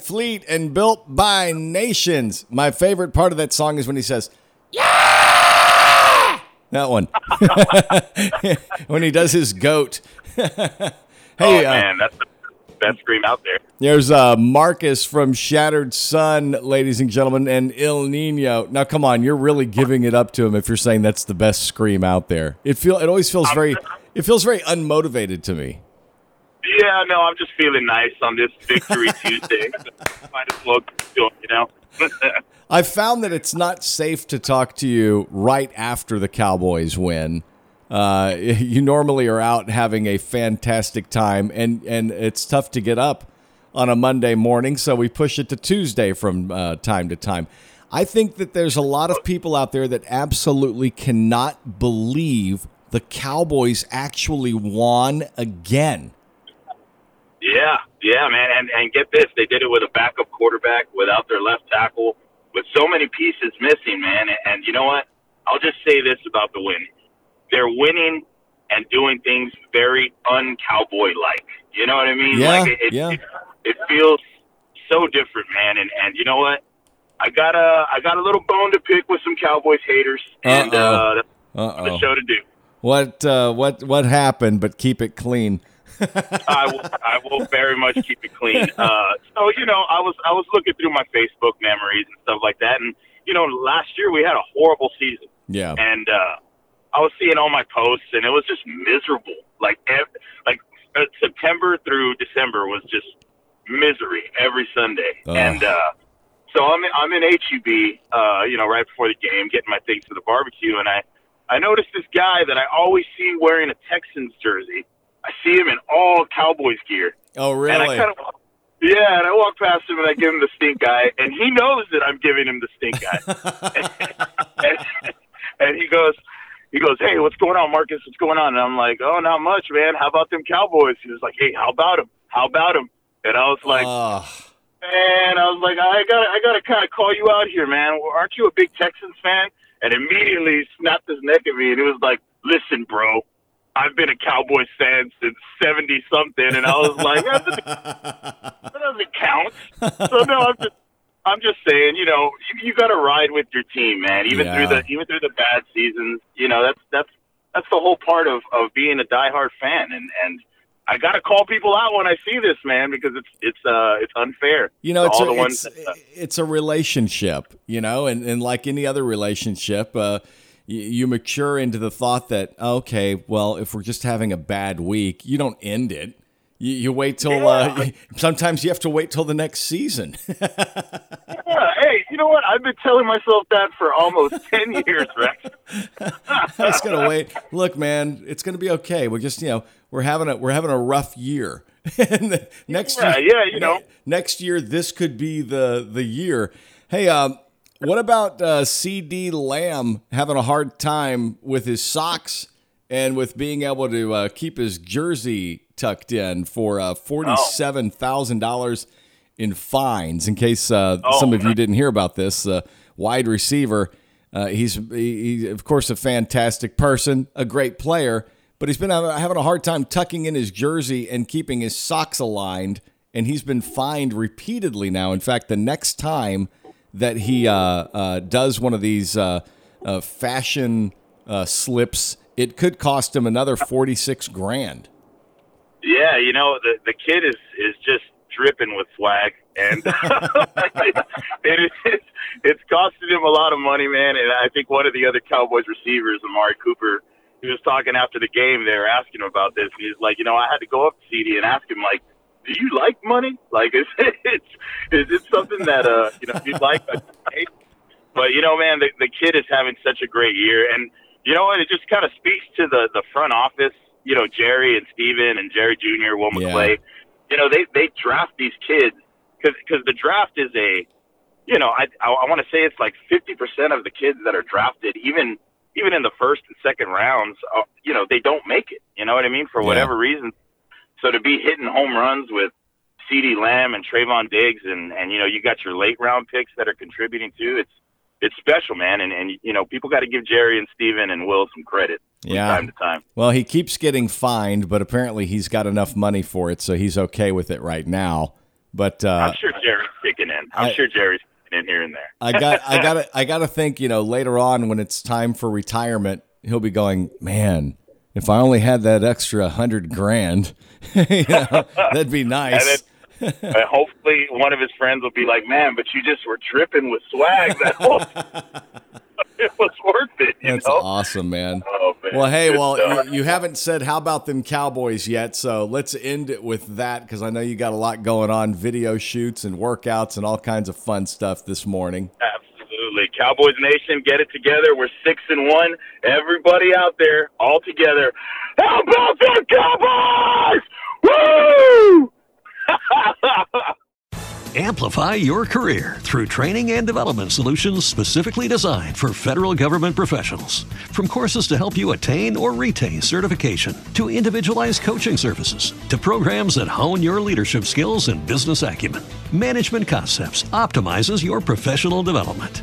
Fleet and built by nations. My favorite part of that song is when he says, Yeah! That one. when he does his goat. hey, oh, uh, man, that's the best scream out there. there's uh, Marcus from Shattered Sun, ladies and gentlemen, and Ill Niño. Now, come on, you're really giving it up to him if you're saying that's the best scream out there. It feel it always feels very it feels very unmotivated to me. Yeah, no, I'm just feeling nice on this Victory Tuesday. Might as well do it, you know? I've found that it's not safe to talk to you right after the Cowboys win. Uh, you normally are out having a fantastic time, and, and it's tough to get up on a Monday morning, so we push it to Tuesday from uh, time to time. I think that there's a lot of people out there that absolutely cannot believe the Cowboys actually won again. Yeah, yeah, man. And and get this, they did it with a backup quarterback without their left tackle, with so many pieces missing, man. And, and you know what? I'll just say this about the win: they're winning and doing things very un-cowboy like. You know what I mean? Yeah, like it, it, yeah. it, it feels so different, man. And and you know what? I got a I got a little bone to pick with some Cowboys haters, and Uh-oh. uh, that's Uh the show to do. What uh, what what happened? But keep it clean. I will, I will very much keep it clean. Uh, so you know, I was I was looking through my Facebook memories and stuff like that, and you know, last year we had a horrible season, Yeah. and uh, I was seeing all my posts, and it was just miserable. Like ev- like uh, September through December was just misery every Sunday, and uh, so I'm I'm in HEB, uh, you know, right before the game, getting my things for the barbecue, and I I noticed this guy that I always see wearing a Texans jersey. I see him in all Cowboys gear. Oh And really? I kind of, yeah, and I walk past him and I give him the stink eye, and he knows that I'm giving him the stink eye. and, and he goes, he goes, hey, what's going on, Marcus? What's going on? And I'm like, oh, not much, man. How about them Cowboys? He was like, hey, how about him? How about him? And I was like, Ugh. man, I was like, I gotta, I gotta kind of call you out here, man. Aren't you a big Texans fan? And immediately he snapped his neck at me, and he was like, listen, bro. I've been a Cowboys fan since seventy something, and I was like, that doesn't, that doesn't count. So no, I'm just, I'm just saying, you know, you, you got to ride with your team, man. Even Yeah. through the, even through the bad seasons, you know, that's that's that's the whole part of of being a diehard fan, and and I got to call people out when I see this, man, because it's it's uh it's unfair. You know, it's all a, the ones. it's, that, uh, it's a relationship, you know, and, and like any other relationship, uh, you, mature into the thought that, okay, well, if we're just having a bad week, you don't end it. You, you wait till, uh, sometimes you have to wait till the next season. yeah, hey, you know what? I've been telling myself that for almost ten years, Rex. I just gotta wait. Look, man, it's gonna be okay. We're just, you know, we're having a we're having a rough year. and the next Yeah, year, yeah, you know. next year this could be the the year. Hey, um, what about uh, CeeDee Lamb having a hard time with his socks and with being able to uh, keep his jersey tucked in for uh, forty seven thousand dollars in fines? In case uh, Oh, some of you didn't hear about this, uh, wide receiver. Uh, he's he, he, of course a fantastic person, a great player, but he's been having a hard time tucking in his jersey and keeping his socks aligned, and he's been fined repeatedly now. In fact, the next time that he uh, uh, does one of these uh, uh, fashion uh, slips, it could cost him another forty six grand. Yeah, you know the the kid is is just dripping with swag, and it, it's, it's costing him a lot of money, man. And I think one of the other Cowboys receivers, Amari Cooper, he was talking after the game. They were asking him about this, and he's like, you know, I had to go up to CeeDee and ask him like. Do you like money? Like, is it is it something that uh you know you like? Right? But you know, man, the the kid is having such a great year, and you know what? It just kind of speaks to the the front office. You know, Jerry and Steven and Jerry Jr., Will Yeah. You know, they they draft these kids because the draft is a, you know, I I, I want to say it's like 50% of the kids that are drafted, even even in the first and second rounds, uh, you know, they don't make it. You know what I mean? For whatever reason. So to be hitting home runs with CeeDee Lamb and Trevon Diggs, and and you know, you got your late round picks that are contributing too. It's it's special, man, and and you know, people got to give Jerry and Steven and Will some credit. Yeah. From time to time. Well, he keeps getting fined, but apparently he's got enough money for it, so he's okay with it right now. But uh, I'm sure Jerry's kicking in. I'm I- sure Jerry's kicking in here and there. I got I got I got to think, you know, later on when it's time for retirement, he'll be going, "Man, if I only had that extra 100 grand, you know, that'd be nice." Hopefully, one of his friends will be like, "Man, but you just were dripping with swag. That was, it was worth it." That's know? awesome, man. Oh, man. Well, hey, well, you, you haven't said how about them Cowboys yet, so let's end it with that because I know you got a lot going on, video shoots and workouts and all kinds of fun stuff this morning. Absolutely. Cowboys Nation, get it together. We're six and one. Everybody out there, all together. How about the Cowboys? Woo! Amplify your career through training and development solutions specifically designed for federal government professionals. From courses to help you attain or retain certification, to individualized coaching services, to programs that hone your leadership skills and business acumen, Management Concepts optimizes your professional development.